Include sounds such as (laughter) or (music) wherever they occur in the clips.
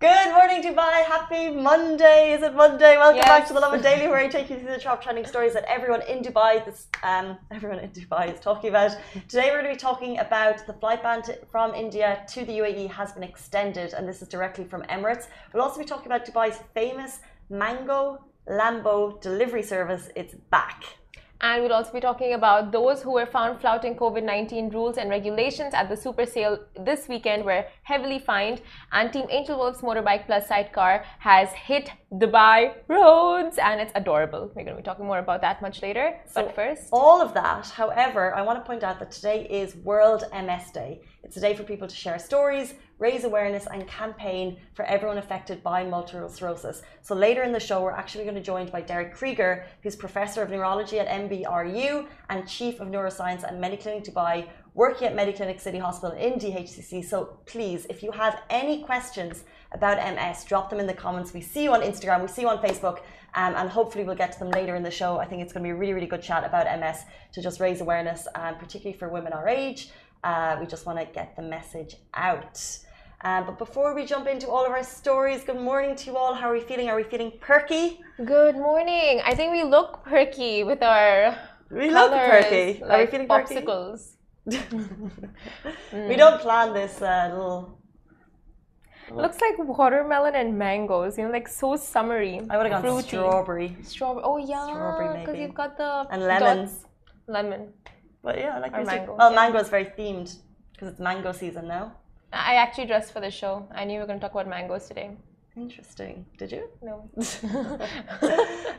Good morning, Dubai. Happy Monday. Is it Monday? Welcome Yes. back to the Lovin Daily, where I take you through the top trending stories that everyone in Dubai, this, um, everyone in Dubai is talking about. Today, we're going to be talking about the flight ban from India to the UAE has been extended, and this is directly from Emirates. We'll also be talking about Dubai's famous Mango Lambo delivery service. It's back. And we'll also be talking about those who were found flouting COVID 19 rules and regulations at the super sale this weekend were heavily fined. And Team Angel Wolf's Motorbike Plus sidecar has hit Dubai roads and it's adorable. We're going to be talking more about that much later. So but first, all of that. However, I want to point out that today is World MS Day. It's a day for people to share stories, raise awareness, and campaign for everyone affected by multiple sclerosis. So later in the show, we're actually going to be joined by Derek Krieger, who's professor of neurology at MBRU and chief of neuroscience at Mediclinic Dubai, working at Mediclinic City Hospital in DHCC. So please, if you have any questions about MS, drop them in the comments. We see you on Instagram, we see you on Facebook, um, and hopefully we'll get to them later in the show. I think it's going to be a really, really good chat about MS to just raise awareness, um, particularly for women our age. Uh, we just want to get the message out. Um, but before we jump into all of our stories, good morning to you all. How are we feeling? Are we feeling perky? good morning. I think we look perky with our We colors, perky. Are we feeling perky? popsicles. (laughs) We don't plan this uh, little. Looks like watermelon and mangoes, you know, like so summery. I would have gone strawberry. Strawberry. Oh yeah, Strawberry, because you've got the And lemon. dots. Lemon. But yeah, I like Or these two. mango, Well, yeah. mango is very themed because it's mango season now. I actually dressed for the show. I knew we were going to talk about mangoes today. Interesting. Did you? No. (laughs)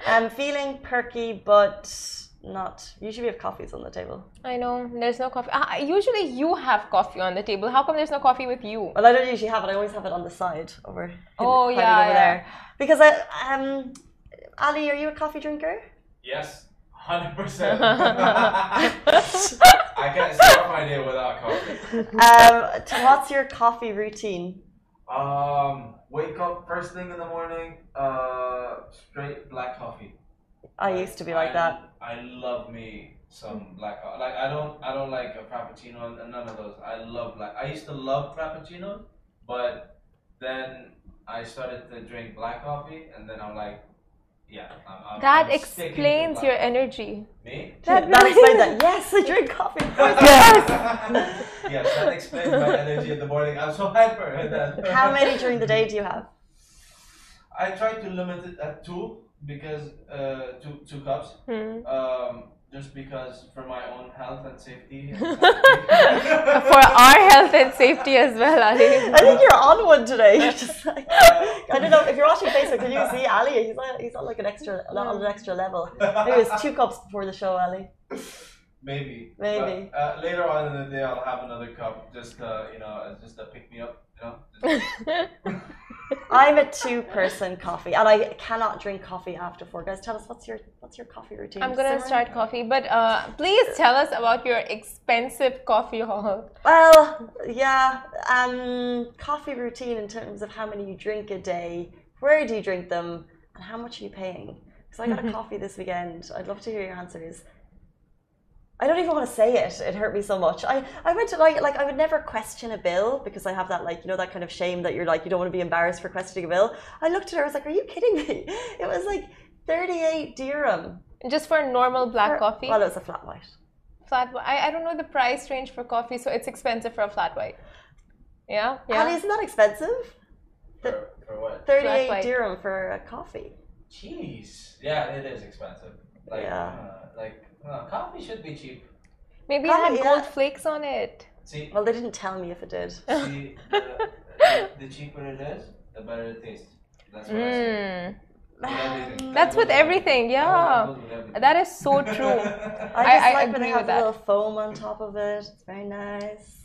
I'm feeling perky, but not. Usually we have coffees on the table. I know. There's no coffee. Ah, usually you have coffee on the table. How come there's no coffee with you? Well, I don't usually have it. I always have it on the side over. Oh, yeah, over yeah. there. Because I um, Ali, are you a coffee drinker? Yes, hundred percent. (laughs) (laughs) I can't start my day without coffee. Um, t- what's your coffee routine? Um, wake up first thing in the morning. Uh, straight black coffee. I used to be like I- that. I love me some black coffee. Like I don't, I don't like a frappuccino and none of those. I love black. I used to love frappuccinos, but then I started to drink black coffee, and then I'm like, yeah, I'm, I'm, That I'm explains your energy. Me? That That explains that. (laughs) Yes, I drink coffee. (laughs) yes, (laughs) yes, that explains my energy in the morning. I'm so hyper. And How many during the day do you have? I try to limit it at two because uh, two two cups. Hmm. Um, just because for my own health and safety. For our health and safety as well, Ali. I think you're on one today. You're just like, I don't know if you're watching Facebook. Can you see Ali? He's like, he's on like an extra, on an extra level. Maybe it's two cups before the show, Ali. (laughs) Maybe. Maybe. But, uh, later on in the day, I'll have another cup, just uh, you know, just to pick me up. You know. (laughs) I'm a two-person coffee, and I cannot drink coffee after four. Guys, tell us what's your what's your coffee routine? I'm gonna Simran? start coffee, but uh, please tell us about your expensive coffee haul. Well, yeah, um, coffee routine in terms of how many you drink a day, where do you drink them, and how much are you paying? Because I got a (laughs) coffee this weekend. I'd love to hear your answers. I don't even want to say it. It hurt me so much. I, I went to like like I would never question a bill because I have that like you know that kind of shame that you're like you don't want to be embarrassed for questioning a bill. I looked at her. I was like, "Are you kidding me?" (laughs) It was like thirty eight dirham. Just for normal black For- coffee. Well, it was a flat white. Flat white. I, I don't know the price range for coffee, so it's expensive for a flat white. Yeah, yeah. Ali, isn't that expensive? for, for what? Thirty Flat eight white. dirham for a coffee. Jeez. Yeah, it is expensive. Like, Yeah. uh, like uh, coffee should be cheap. Maybe it Coffee, had gold yeah. flakes on it. See, Well, they didn't tell me if it did. see, the, (laughs) the, the cheaper it is, the better it tastes. That's what I say. Mm. With everything. (sighs) That's with everything, yeah. with everything. That is so true. (laughs) I I- just I like when agree they with have a little foam on top of it. It's very nice.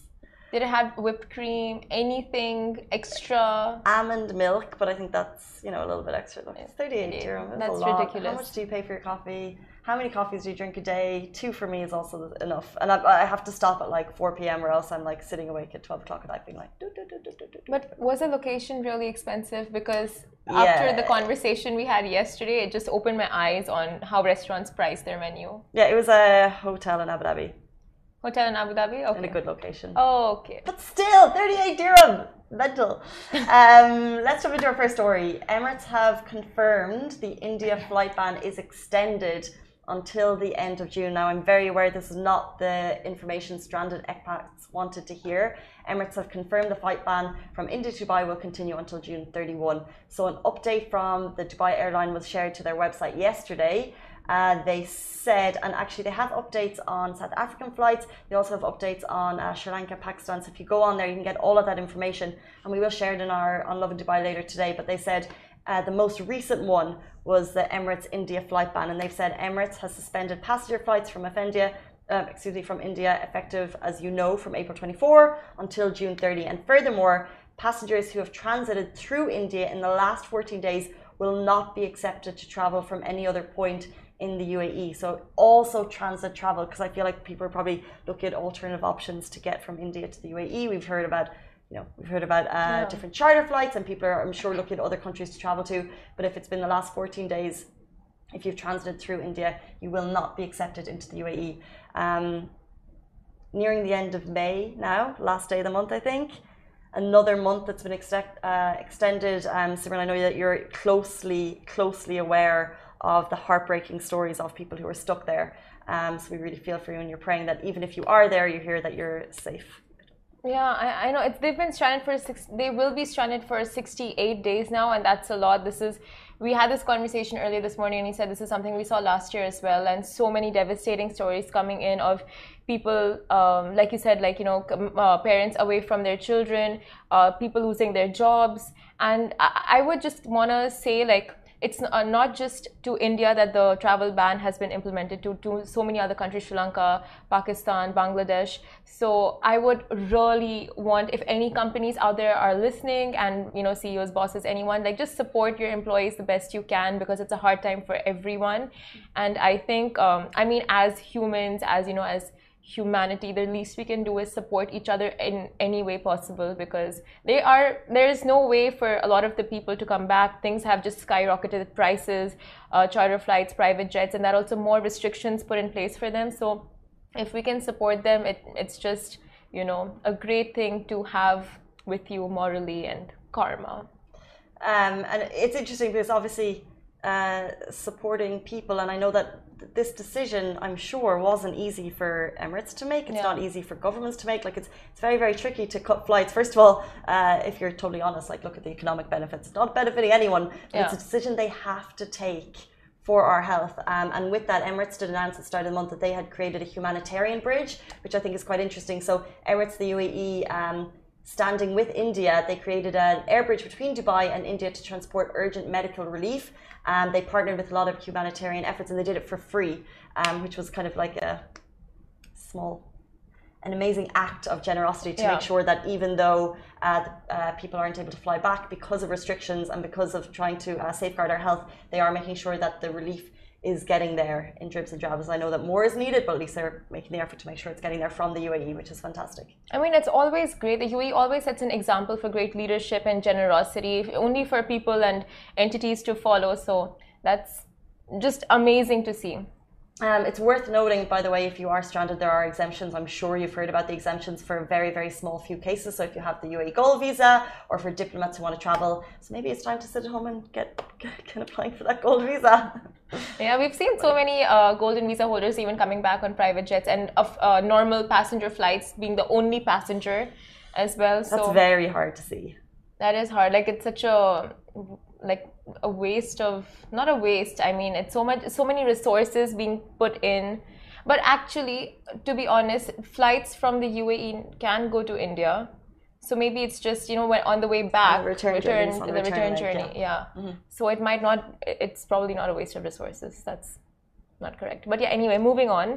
Did it have whipped cream? Anything extra? Almond milk, but I think that's you know a little bit extra. Look, It's thirty-eight Yeah, dirham. That's, that's ridiculous. How much do you pay for your coffee? How many coffees do you drink a day? Two for me is also enough, and I, I have to stop at like four p.m. or else I'm like sitting awake at twelve o'clock at night, being like. "Do, do, do, do, do, do, do." But was the location really expensive? Because after the conversation we had yesterday, it just opened my eyes on how restaurants price their menu. Yeah, it was a hotel in Abu Dhabi Hotel in Abu Dhabi? Okay. in a good location. Oh, okay. But still, thirty-eight dirham. mental. (laughs) Um, let's jump into our first story. Emirates have confirmed the India flight ban is extended until the end of June. Now, I'm very aware this is not the information stranded expats wanted to hear. Emirates have confirmed the flight ban from India to Dubai will continue until June 31. So, an update from the Dubai airline was shared to their website yesterday. Uh, they said, and actually they have updates on South African flights. They also have updates on uh, Sri Lanka, Pakistan. So if you go on there, you can get all of that information, and we will share it in our on Lovin Dubai later today. But they said uh, the most recent one was the Emirates India flight ban, and they've said Emirates has suspended passenger flights from India. Uh, excuse me, from India, effective as you know from April 24 until June 30. And furthermore, passengers who have transited through India in the last 14 days will not be accepted to travel from any other point in the UAE. So also transit travel, because I feel like people are probably looking at alternative options to get from India to the UAE. We've heard about you know, we've heard about uh, yeah. different charter flights, and people are, I'm sure, looking at other countries to travel to. But if it's been the last 14 days, if you've transited through India, you will not be accepted into the UAE. Um, nearing the end of May now, last day of the month, I think. Another month that's been uh, extended. Um, Simran, I know that you're closely, closely aware of the heartbreaking stories of people who are stuck there. Um, so we really feel for you, and you're praying that even if you are there, you hear that you're safe. Yeah, I, I know. It's, they've been stranded for six. They will be stranded for 68 days now, and that's a lot. This is. We had this conversation earlier this morning, and he said this is something we saw last year as well, and so many devastating stories coming in of people, um, like you said, like you know, uh, parents away from their children, uh, people losing their jobs, and I, I would just wanna say like it's uh, not just to India that the travel ban has been implemented to, to so many other countries, Sri Lanka, Pakistan, Bangladesh. So I would really want if any companies out there are listening and you know CEOs, bosses, anyone, like just support your employees the best you can because it's a hard time for everyone. And I think, um, I mean, as humans, as you know, as humanity the least we can do is support each other in any way possible because they are there is no way for a lot of the people to come back. Things have just skyrocketed prices uh, charter flights private jets and that also more restrictions put in place for them. So if we can support them it, it's just you know a great thing to have with you morally and karma. Um, and it's interesting because obviously uh, supporting people. And I know that this decision, I'm sure, wasn't easy for Emirates to make. It's yeah. not easy for governments to make. Like it's it's very very tricky to cut flights. First of all, uh, if you're totally honest, like look at the economic benefits. It's not benefiting anyone, but yeah. it's a decision they have to take for our health. Um, and with that, Emirates did announce at the start of the month that they had created a humanitarian bridge, which I think is quite interesting. So Emirates, the UAE. Um, standing with India, they created an air bridge between Dubai and India to transport urgent medical relief. Um, they partnered with a lot of humanitarian efforts and they did it for free, um, which was kind of like a small, an amazing act of generosity to yeah. make sure that even though uh, uh, people aren't able to fly back because of restrictions and because of trying to uh, safeguard our health, they are making sure that the relief is getting there in dribs and drabs. I know that more is needed, but at least they're making the effort to make sure it's getting there from the UAE, which is fantastic. I mean, it's always great. The UAE always sets an example for great leadership and generosity, only for people and entities to follow. So that's just amazing to see. Um, it's worth noting, by the way, if you are stranded, there are exemptions. I'm sure you've heard about the exemptions for a very, very small few cases. So if you have the UAE Gold visa or for diplomats who want to travel, so maybe it's time to sit at home and get, get, (laughs) get applying for that gold visa. (laughs) Yeah, we've seen so many uh, golden visa holders even coming back on private jets and of uh, normal passenger flights being the only passenger as well. That's so very hard to see. That is hard. Like it's such a like a waste of not a waste i mean it's so much so many resources being put in. But actually to be honest flights from the uae can go to india. So maybe it's just you know when on the way back the return, return the return, return journey yeah, yeah. Mm -hmm. so it might not it's probably not a waste of resources. That's not correct. But yeah anyway moving on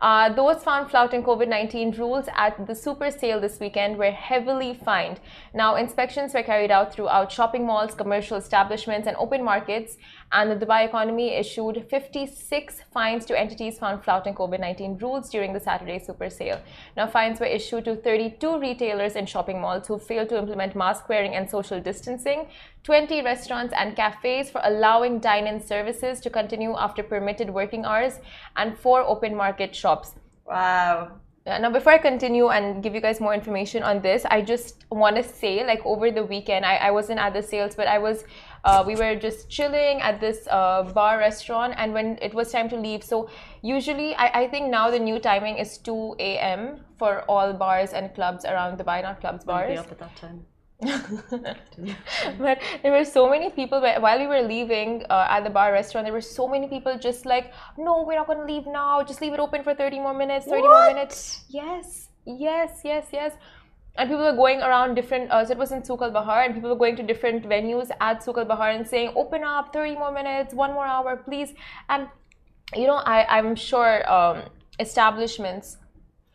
uh, those found flouting COVID 19 rules at the super sale this weekend were heavily fined. Now, inspections were carried out throughout shopping malls, commercial establishments, and open markets, and the Dubai economy issued 56 fines to entities found flouting COVID 19 rules during the Saturday super sale. Now, fines were issued to 32 retailers and shopping malls who failed to implement mask wearing and social distancing, 20 restaurants and cafes for allowing dine in services to continue after permitted working hours, and four open market shops. Wow. Uh, now before i continue and give you guys more information on this i just want to say like over the weekend I, I wasn't at the sales but i was uh, we were just chilling at this uh, bar restaurant and when it was time to leave so usually I, I think now the new timing is 2 a.m for all bars and clubs around dubai not clubs bars Be up at that time. (laughs) but there were so many people while we were leaving uh, at the bar restaurant there were so many people just like no we're not going to leave now. Just leave it open for 30 more minutes 30 more minutes. Yes yes yes yes and people were going around different uh, so it was in Souk Al Bahar and people were going to different venues at Souk Al Bahar and saying open up 30 more minutes one more hour please. And you know I, i'm sure um, establishments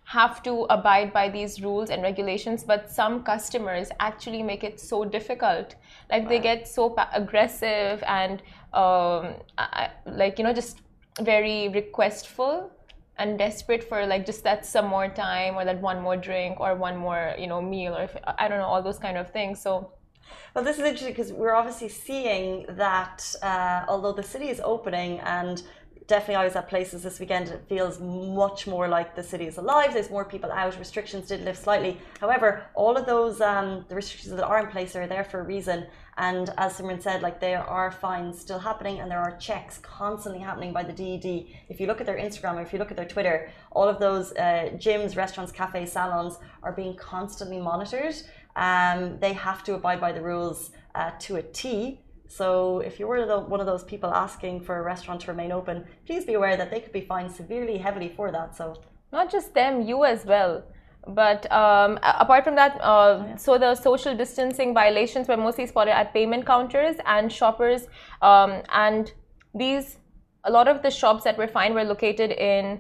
have to abide by these rules and regulations but some customers actually make it so difficult. Like they get so pa- aggressive and um, I, like you know just very requestful and desperate for like just that some more time or that one more drink or one more you know meal or if, i don't know all those kind of things. So Well, this is interesting because we're obviously seeing that uh, although the city is opening and definitely I was at places this weekend, it feels much more like the city is alive. There's more people out. Restrictions did lift slightly. However, all of those um, the restrictions that are in place are there for a reason. And as Simran said, like there are fines still happening and there are checks constantly happening by the DED. If you look at their Instagram or if you look at their Twitter, all of those uh, gyms, restaurants, cafes, salons are being constantly monitored. Um, they have to abide by the rules uh, to a T. So if you were the, one of those people asking for a restaurant to remain open, please be aware that they could be fined severely, heavily for that. So. Not just them you as well. But um, apart from that uh, so the social distancing violations were mostly spotted at payment counters and shoppers um, and these a lot of the shops that were fined were located in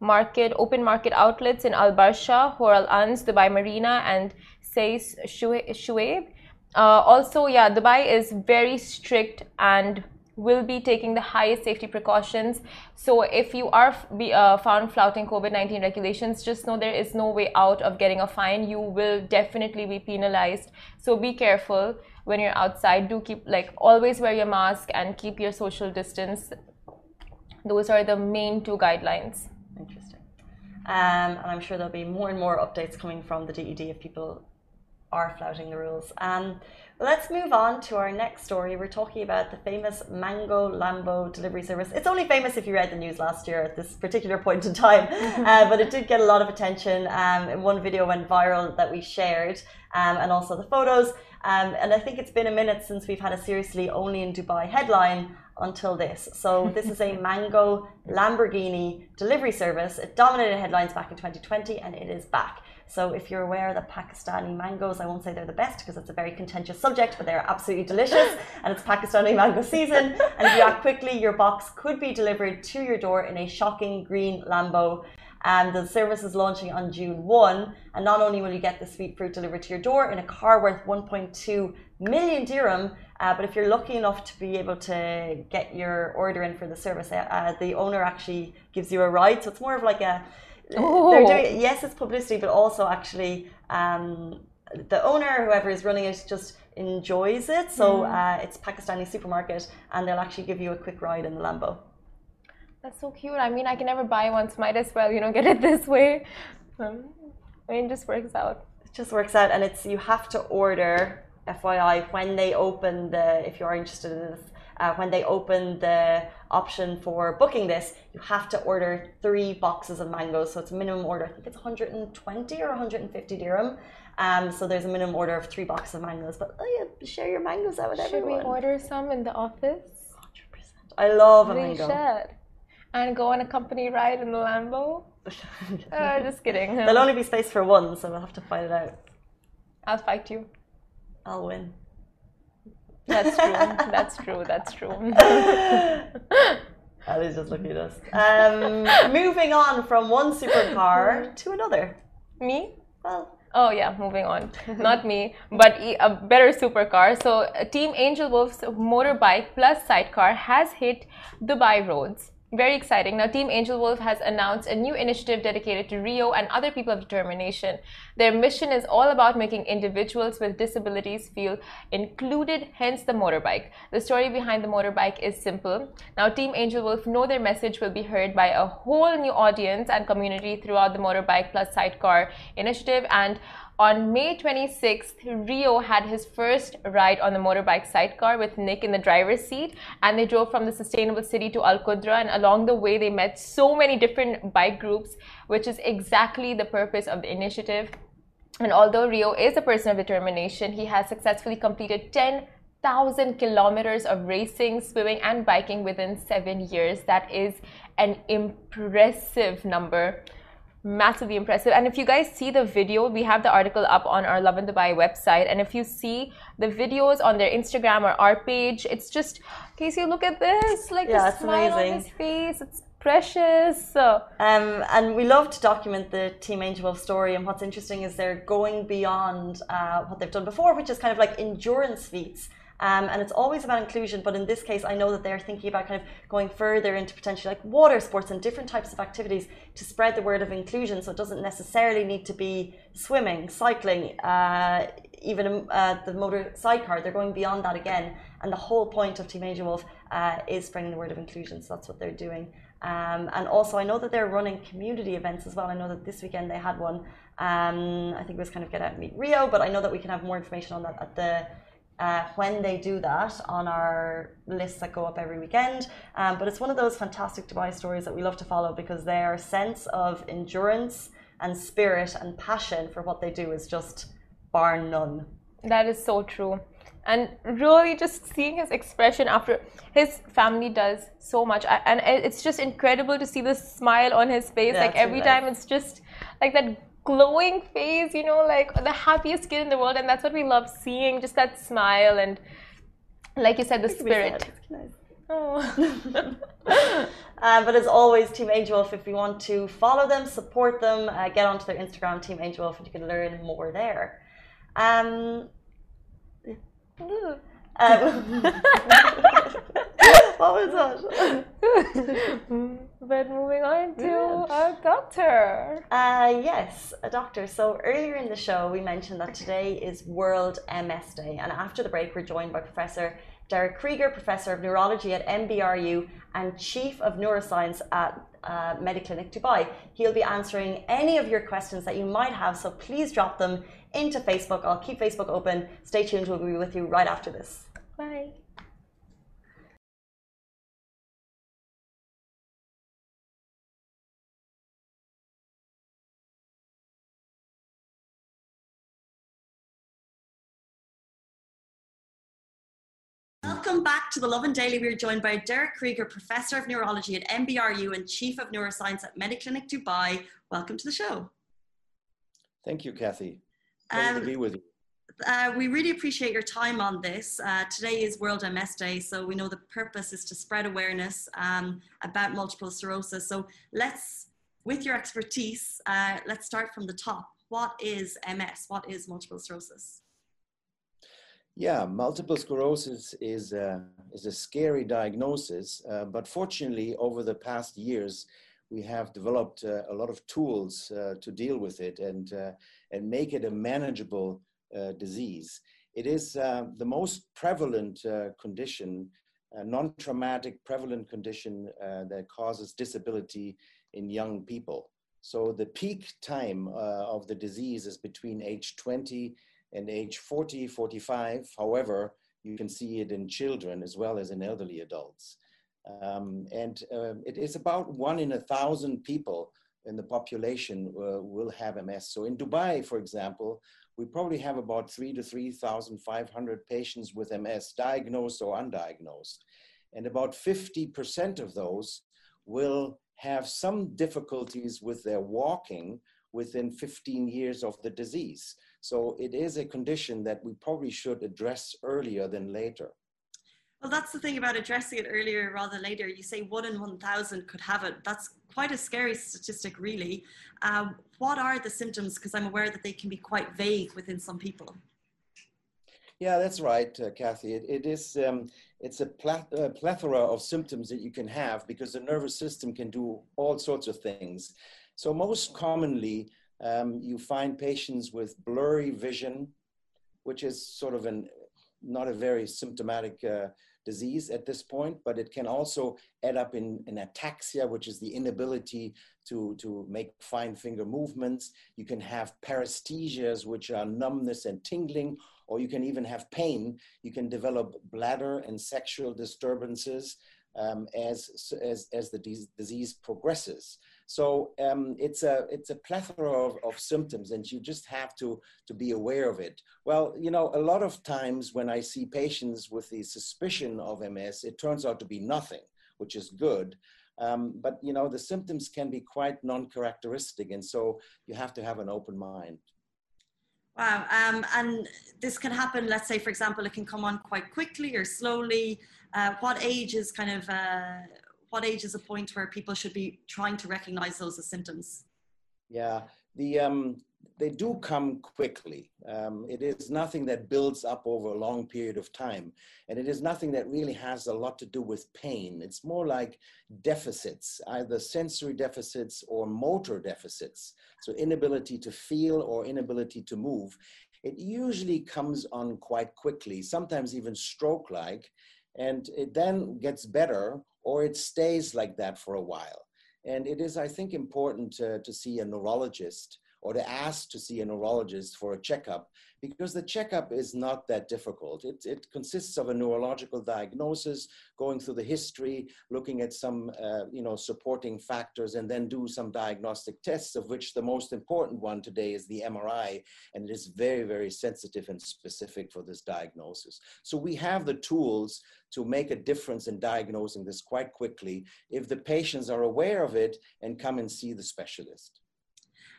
market open market outlets in al barsha hor al anz dubai marina and says shuaib uh, also yeah dubai is very strict and will be taking the highest safety precautions. So if you are be, uh, found flouting covid-19 regulations just know there is no way out of getting a fine. You will definitely be penalized. So be careful when you're outside. Do keep like always wear your mask and keep your social distance. Those are the main two guidelines. Interesting. Um, and I'm sure there'll be more and more updates coming from the DED if people are flouting the rules. Um, let's move on to our next story. We're talking about the famous Mango Lambo delivery service. It's only famous if you read the news last year at this particular point in time, (laughs) uh, but it did get a lot of attention. Um, and one video went viral that we shared, um, and also the photos. Um, and I think it's been a minute since we've had a seriously only in Dubai headline until this. So (laughs) this is a Mango Lamborghini delivery service. It dominated headlines back in 2020 and it is back. So if you're aware that Pakistani mangoes, I won't say they're the best because it's a very contentious subject, but they're absolutely delicious (laughs) and it's Pakistani mango season. And if you act quickly, your box could be delivered to your door in a shocking green Lambo. And the service is launching on June 1. And not only will you get the sweet fruit delivered to your door in a car worth 1.2 million dirham, uh, but if you're lucky enough to be able to get your order in for the service, uh, uh, the owner actually gives you a ride. So it's more of like a. They're Oh. doing yes, it's publicity, but also actually um, the owner, whoever is running it, just enjoys it. So uh, it's Pakistani supermarket, and they'll actually give you a quick ride in the Lambo. That's so cute. I mean, I can never buy one, so might as well, you know, get it (laughs) this way. Um, I mean, it just works out. It just works out, and it's you have to order. FYI, when they open the, if you are interested in this, uh, when they open the option for booking this, you have to order three boxes of mangoes. So it's a minimum order. I think it's 120 or 150 dirham. Um, so there's a minimum order of three boxes of mangoes. But oh yeah, share your mangoes out with Should we order some in the office? 100%. I love a We mango. should. And go on a company ride in the Lambo? (laughs) Uh, just kidding. There'll only be space for one, so we'll have to fight it out. I'll fight you. I'll win. (laughs) That's true. That's true. That's true. Ali's just looking at us. Um, (laughs) moving on from one supercar (laughs) to another. Me? Well, Oh yeah, moving on. Not me, but a better supercar. So, Team Angel Wolf's motorbike plus sidecar has hit Dubai roads. Very exciting. Now, Team Angel Wolf has announced a new initiative dedicated to Rio and other people of determination. Their mission is all about making individuals with disabilities feel included, hence the motorbike. The story behind the motorbike is simple. Now, Team Angel Wolf know their message will be heard by a whole new audience and community throughout the Motorbike Plus Sidecar initiative. And on May 26th, Rio had his first ride on the motorbike sidecar with Nick in the driver's seat, and they drove from the sustainable city to Al Qudra. And along the way, they met so many different bike groups, which is exactly the purpose of the initiative. And although Rio is a person of determination, he has successfully completed 10,000 kilometers of racing, swimming, and biking within seven years. That is an impressive number massively impressive. And if you guys see the video, we have the article up on our Lovin Dubai website. And if you see the videos on their Instagram or our page, it's just, Casey, look at this. Like Yeah, the smile amazing. on his face. It's precious. So, Um, and we love to document the Team Angel Wolf story. And what's interesting is they're going beyond uh, what they've done before, which is kind of like endurance feats. Um, and it's always about inclusion, but in this case, I know that they're thinking about kind of going further into potentially like water sports and different types of activities to spread the word of inclusion. So it doesn't necessarily need to be swimming, cycling, uh, even uh, the motor sidecar. They're going beyond that again. And the whole point of Team Angel Wolf uh, is spreading the word of inclusion. So that's what they're doing. Um, and also, I know that they're running community events as well. I know that this weekend they had one. Um, I think it was kind of get out and meet Rio, but I know that we can have more information on that at the uh, when they do that on our lists that go up every weekend. Um, but it's one of those fantastic Dubai stories that we love to follow because their sense of endurance and spirit and passion for what they do is just bar none. that is so true. And really, just seeing his expression after his family does so much, I- and it's just incredible to see the smile on his face. Yeah, like every nice. time, it's just like that glowing face, you know, like the happiest kid in the world, and that's what we love seeing. Just that smile and, like you said, the It could be sad. spirit. Oh. Um, (laughs) (laughs) but as always, Team Angel Wolf, if you want to follow them, support them, uh, get onto their Instagram, Team Angel Wolf, and you can learn more there. Um, uh, (laughs) (laughs) what was that? (laughs) but moving on to Yeah. a doctor. Uh, yes, a doctor. So earlier in the show, we mentioned that today is World MS Day. And after the break, we're joined by Professor Derek Krieger, Professor of Neurology at MBRU and Chief of Neuroscience at uh, Mediclinic Dubai. He'll be answering any of your questions that you might have. So please drop them into Facebook. I'll keep Facebook open. Stay tuned. We'll be with you right after this. Bye. Welcome back to the Lovin Daily. We're joined by Derek Krieger, Professor of Neurology at MBRU and Chief of Neuroscience at Mediclinic Dubai. Welcome to the show. Thank you, Kathy. Pleasure Um, to be with you. Uh, we really appreciate your time on this. Uh, today is World MS Day, so we know the purpose is to spread awareness um, about multiple sclerosis. So let's, with your expertise, uh, let's start from the top. What is MS? What is multiple sclerosis? Yeah, multiple sclerosis is a, is a scary diagnosis, uh, but fortunately, over the past years, we have developed uh, a lot of tools uh, to deal with it and, uh, and make it a manageable uh, disease. It is uh, the most prevalent condition, a non traumatic prevalent condition that causes disability in young people. So, the peak time of the disease is between age 20 and age 40, 45. However, you can see it in children as well as in elderly adults. Um, and um, it is about one in a thousand people in the population uh, will have MS. So in Dubai, for example, we probably have about three to 3,500 patients with MS, diagnosed or undiagnosed. And about 50% of those will have some difficulties with their walking within 15 years of the disease. So it is a condition that we probably should address earlier than later. Well, that's the thing about addressing it earlier rather than later. You say one in 1,000 could have it. That's quite a scary statistic, really. Um, what are the symptoms? Because I'm aware that they can be quite vague within some people. Yeah, that's right, uh, Kathy. It, it is, um, it's a pla- uh, plethora of symptoms that you can have because the nervous system can do all sorts of things. So most commonly, Um, you find patients with blurry vision, which is sort of an not a very symptomatic uh, disease at this point, but it can also add up in, in ataxia, which is the inability to, to make fine finger movements. You can have paresthesias, which are numbness and tingling, or you can even have pain. You can develop bladder and sexual disturbances um, as, as, as the disease progresses. So um, it's a it's a plethora of, of symptoms, and you just have to to be aware of it. Well, you know, a lot of times when I see patients with the suspicion of MS, it turns out to be nothing, which is good. Um, but you know, the symptoms can be quite non-characteristic, and so you have to have an open mind. Wow, um, and this can happen. Let's say, for example, it can come on quite quickly or slowly. Uh, what age is kind of uh, what age is a point where people should be trying to recognize those as symptoms? Yeah, the um, they do come quickly. Um, it is nothing that builds up over a long period of time, and it is nothing that really has a lot to do with pain. It's more like deficits, either sensory deficits or motor deficits. So inability to feel or inability to move. It usually comes on quite quickly, sometimes even stroke-like, and it then gets better or it stays like that for a while. And it is, I think, important to, to see a neurologist or to ask to see a neurologist for a checkup because the checkup is not that difficult. It, it consists of a neurological diagnosis, going through the history, looking at some uh, you know, supporting factors, and then do some diagnostic tests, of which the most important one today is the MRI, and it is very, very sensitive and specific for this diagnosis. So we have the tools to make a difference in diagnosing this quite quickly if the patients are aware of it and come and see the specialist.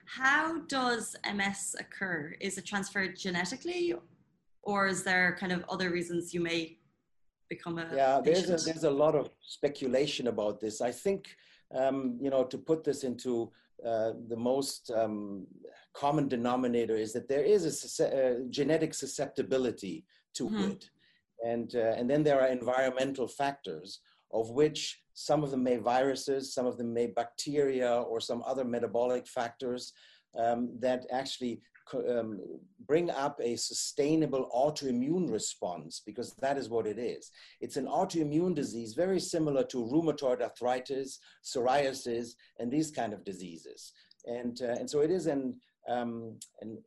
How does MS occur? Is it transferred genetically, or is there kind of other reasons you may become a yeah? There's a, there's a lot of speculation about this. I think um, you know to put this into uh, the most um, common denominator is that there is a, a genetic susceptibility to mm-hmm. it, and uh, and then there are environmental factors of which some of them may viruses, some of them may bacteria or some other metabolic factors um, that actually um, bring up a sustainable autoimmune response because that is what it is. It's an autoimmune disease very similar to rheumatoid arthritis, psoriasis, and these kind of diseases. And, uh, and so it is an, um, an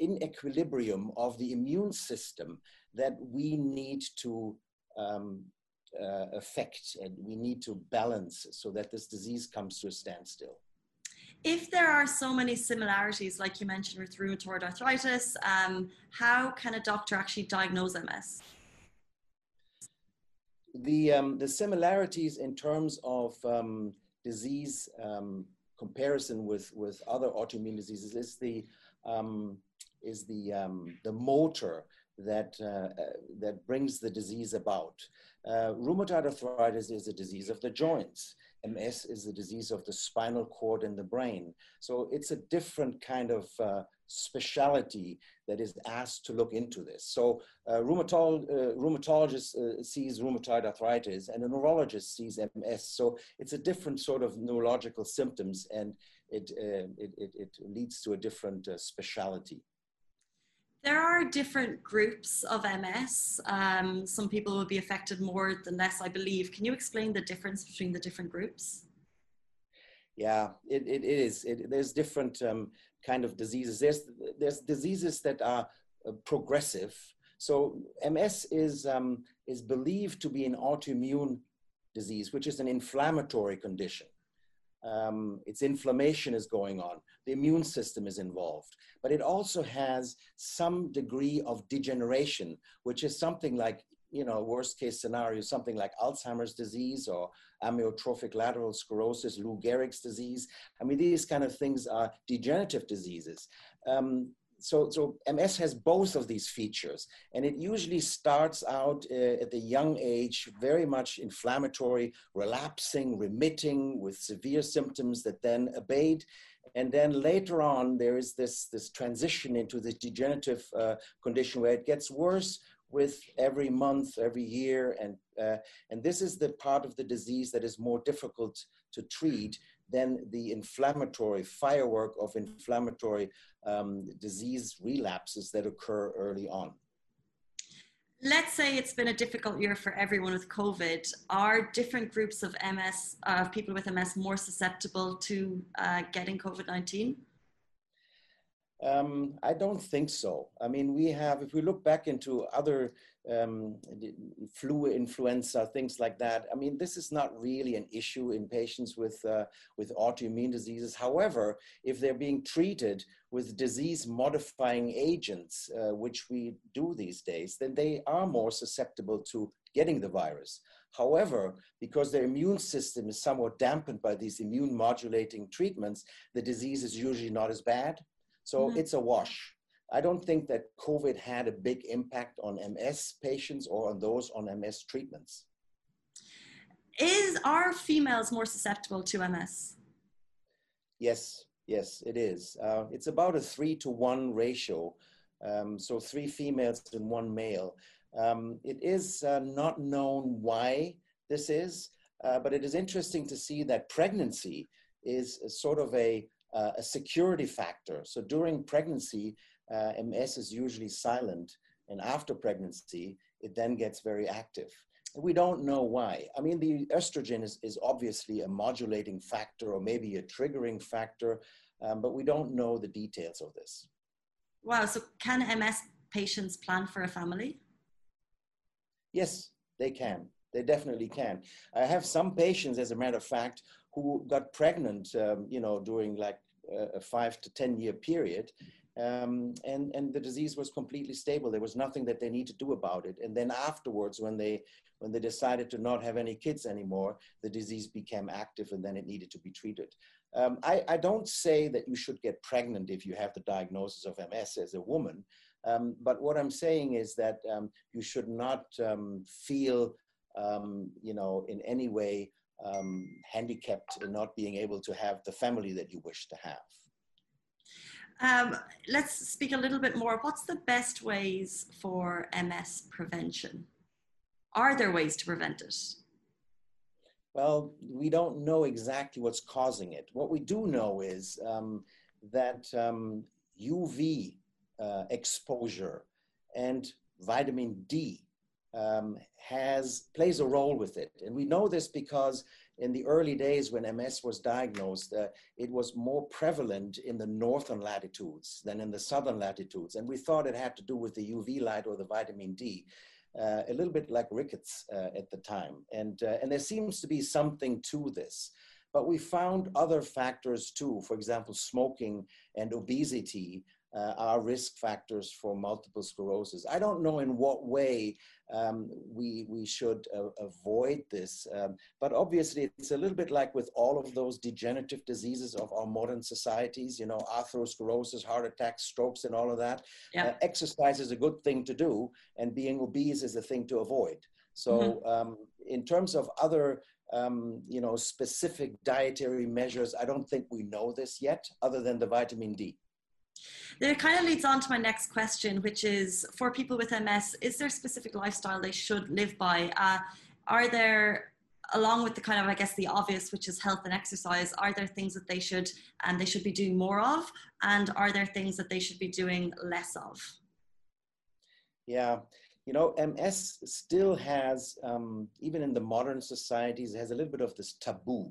inequilibrium of the immune system that we need to um, uh, effect and we need to balance so that this disease comes to a standstill. If there are so many similarities, like you mentioned with rheumatoid arthritis, um, how can a doctor actually diagnose MS? The, um, the similarities in terms of um, disease um, comparison with, with other autoimmune diseases is the, um, is the, um, the motor that, uh, uh, that brings the disease about. Uh, rheumatoid arthritis is a disease of the joints. MS is a disease of the spinal cord and the brain. So it's a different kind of uh, specialty that is asked to look into this. So uh, uh, rheumatologist uh, sees rheumatoid arthritis and a neurologist sees MS. So it's a different sort of neurological symptoms and it, it, it, it, leads to a different specialty. There are different groups of MS. Um, some people will be affected more than less, I believe. Can you explain the difference between the different groups? Yeah, it, it is. It, there's different um, kind of diseases. There's, there's diseases that are uh, progressive. So MS is, um, is believed to be an autoimmune disease, which is an inflammatory condition um, its inflammation is going on, the immune system is involved. But it also has some degree of degeneration, which is something like, you know, worst case scenario, something like Alzheimer's disease or amyotrophic lateral sclerosis, Lou Gehrig's disease. I mean, these kind of things are degenerative diseases. Um, so, so MS has both of these features, and it usually starts out uh, at the young age, very much inflammatory, relapsing, remitting with severe symptoms that then abate. And then later on, there is this, this transition into the degenerative uh, condition where it gets worse with every month, every year. And, uh, and this is the part of the disease that is more difficult to treat than the inflammatory firework of inflammatory um, disease relapses that occur early on. Let's say it's been a difficult year for everyone with COVID. Are different groups of MS, of uh, people with MS, more susceptible to uh, getting COVID 19? Um, I don't think so. I mean, we have, if we look back into other um, flu, influenza, things like that, I mean, this is not really an issue in patients with, uh, with autoimmune diseases. However, if they're being treated with disease modifying agents, uh, which we do these days, then they are more susceptible to getting the virus. However, because their immune system is somewhat dampened by these immune modulating treatments, the disease is usually not as bad so mm-hmm. it's a wash. I don't think that COVID had a big impact on MS patients or on those on MS treatments. Is are females more susceptible to MS? Yes, yes, it is. Uh, it's about a three to one ratio. Um, so three females and one male. Um, it is uh, not known why this is, uh, but it is interesting to see that pregnancy is sort of a uh, a security factor. So during pregnancy, uh, MS is usually silent, and after pregnancy, it then gets very active. We don't know why. I mean, the estrogen is, is obviously a modulating factor or maybe a triggering factor, um, but we don't know the details of this. Wow. So, can MS patients plan for a family? Yes, they can. They definitely can. I have some patients, as a matter of fact, who got pregnant, um, you know, during like a five to 10 year period. Um, and, and the disease was completely stable. There was nothing that they need to do about it. And then afterwards, when they, when they decided to not have any kids anymore, the disease became active and then it needed to be treated. Um, I, I don't say that you should get pregnant if you have the diagnosis of MS as a woman. Um, but what I'm saying is that um, you should not um, feel, um, you know, in any way um, handicapped in not being able to have the family that you wish to have. Um, let's speak a little bit more. What's the best ways for MS prevention? Are there ways to prevent it? Well, we don't know exactly what's causing it. What we do know is um, that um, UV uh, exposure and vitamin D um, has plays a role with it. And we know this because in the early days when MS was diagnosed, uh, it was more prevalent in the northern latitudes than in the southern latitudes. And we thought it had to do with the UV light or the vitamin D. Uh, a little bit like rickets uh, at the time. And, uh, and there seems to be something to this. But we found other factors too, for example, smoking and obesity uh, are risk factors for multiple sclerosis. I don't know in what way um, we, we should uh, avoid this, um, but obviously it's a little bit like with all of those degenerative diseases of our modern societies, you know, atherosclerosis, heart attacks, strokes, and all of that. Yeah. Uh, exercise is a good thing to do, and being obese is a thing to avoid. So, mm-hmm. um, in terms of other um, you know, specific dietary measures. I don't think we know this yet, other than the vitamin D. That kind of leads on to my next question, which is for people with MS, is there a specific lifestyle they should live by? Uh, are there, along with the kind of, I guess, the obvious, which is health and exercise, are there things that they should and they should be doing more of? And are there things that they should be doing less of? Yeah, you know, MS still has, um, even in the modern societies, has a little bit of this taboo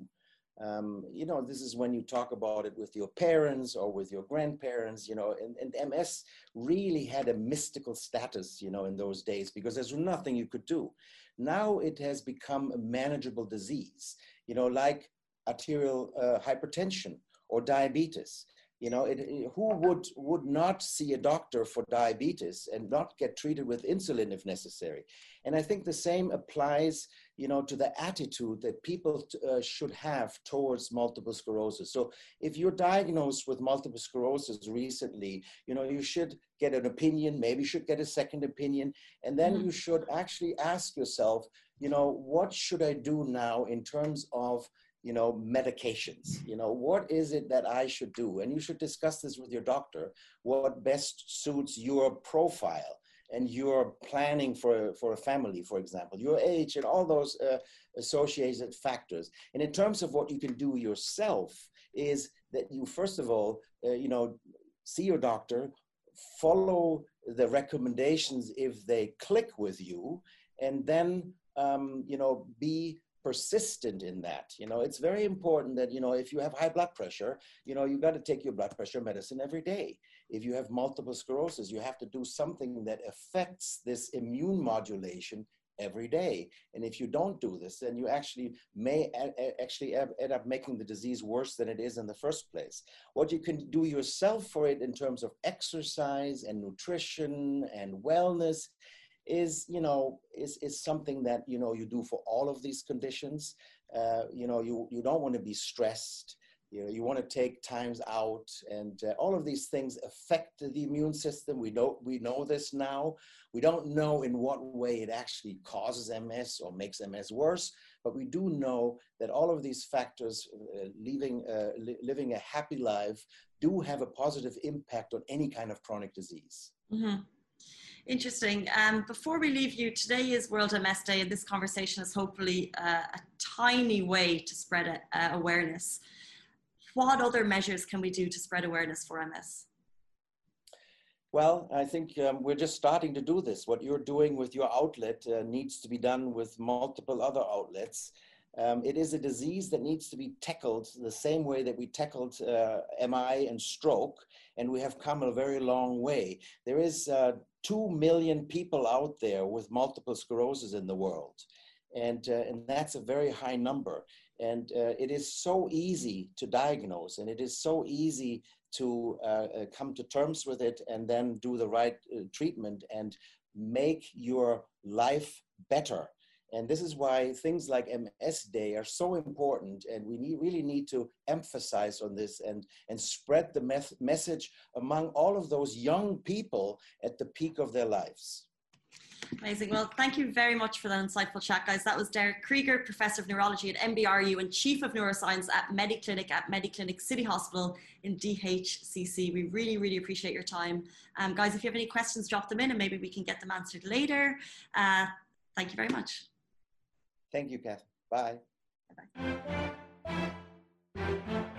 um, you know, this is when you talk about it with your parents or with your grandparents, you know, and, and MS really had a mystical status, you know, in those days because there's nothing you could do. Now it has become a manageable disease, you know, like arterial uh, hypertension or diabetes. You know, it, it, who would would not see a doctor for diabetes and not get treated with insulin if necessary? And I think the same applies, you know, to the attitude that people uh, should have towards multiple sclerosis. So if you're diagnosed with multiple sclerosis recently, you know, you should get an opinion, maybe you should get a second opinion, and then mm-hmm. you should actually ask yourself, you know, what should I do now in terms of you know medications you know what is it that i should do and you should discuss this with your doctor what best suits your profile and you're planning for, for a family, for example, your age and all those uh, associated factors. And in terms of what you can do yourself is that you, first of all, uh, you know, see your doctor, follow the recommendations if they click with you, and then, um, you know, be persistent in that you know it's very important that you know if you have high blood pressure you know you've got to take your blood pressure medicine every day if you have multiple sclerosis you have to do something that affects this immune modulation every day. And if you don't do this then you actually may actually end up making the disease worse than it is in the first place. What you can do yourself for it in terms of exercise and nutrition and wellness is you know is is something that you know you do for all of these conditions. Uh, you know you you don't want to be stressed you know you want to take times out and uh, all of these things affect the immune system we know we know this now we don't know in what way it actually causes ms or makes ms worse but we do know that all of these factors uh, leaving, uh, li- living a happy life do have a positive impact on any kind of chronic disease mm-hmm. Interesting. Um, before we leave you, today is World MS Day, and this conversation is hopefully uh, a tiny way to spread uh, awareness. What other measures can we do to spread awareness for MS? Well, I think um, we're just starting to do this. What you're doing with your outlet uh, needs to be done with multiple other outlets. Um, it is a disease that needs to be tackled the same way that we tackled uh, MI and stroke, and we have come a very long way. There is uh, 2 million people out there with multiple sclerosis in the world. And, uh, and that's a very high number. And uh, it is so easy to diagnose, and it is so easy to uh, uh, come to terms with it and then do the right uh, treatment and make your life better. And this is why things like MS Day are so important, and we need, really need to emphasize on this and, and spread the mes- message among all of those young people at the peak of their lives. Amazing. Well, thank you very much for that insightful chat, guys. That was Derek Krieger, Professor of Neurology at MBRU and Chief of Neuroscience at Mediclinic at Mediclinic City Hospital in DHCC. We really, really appreciate your time. Um, guys, if you have any questions, drop them in and maybe we can get them answered later. Uh, thank you very much. Thank you, Kath. Bye. Bye-bye.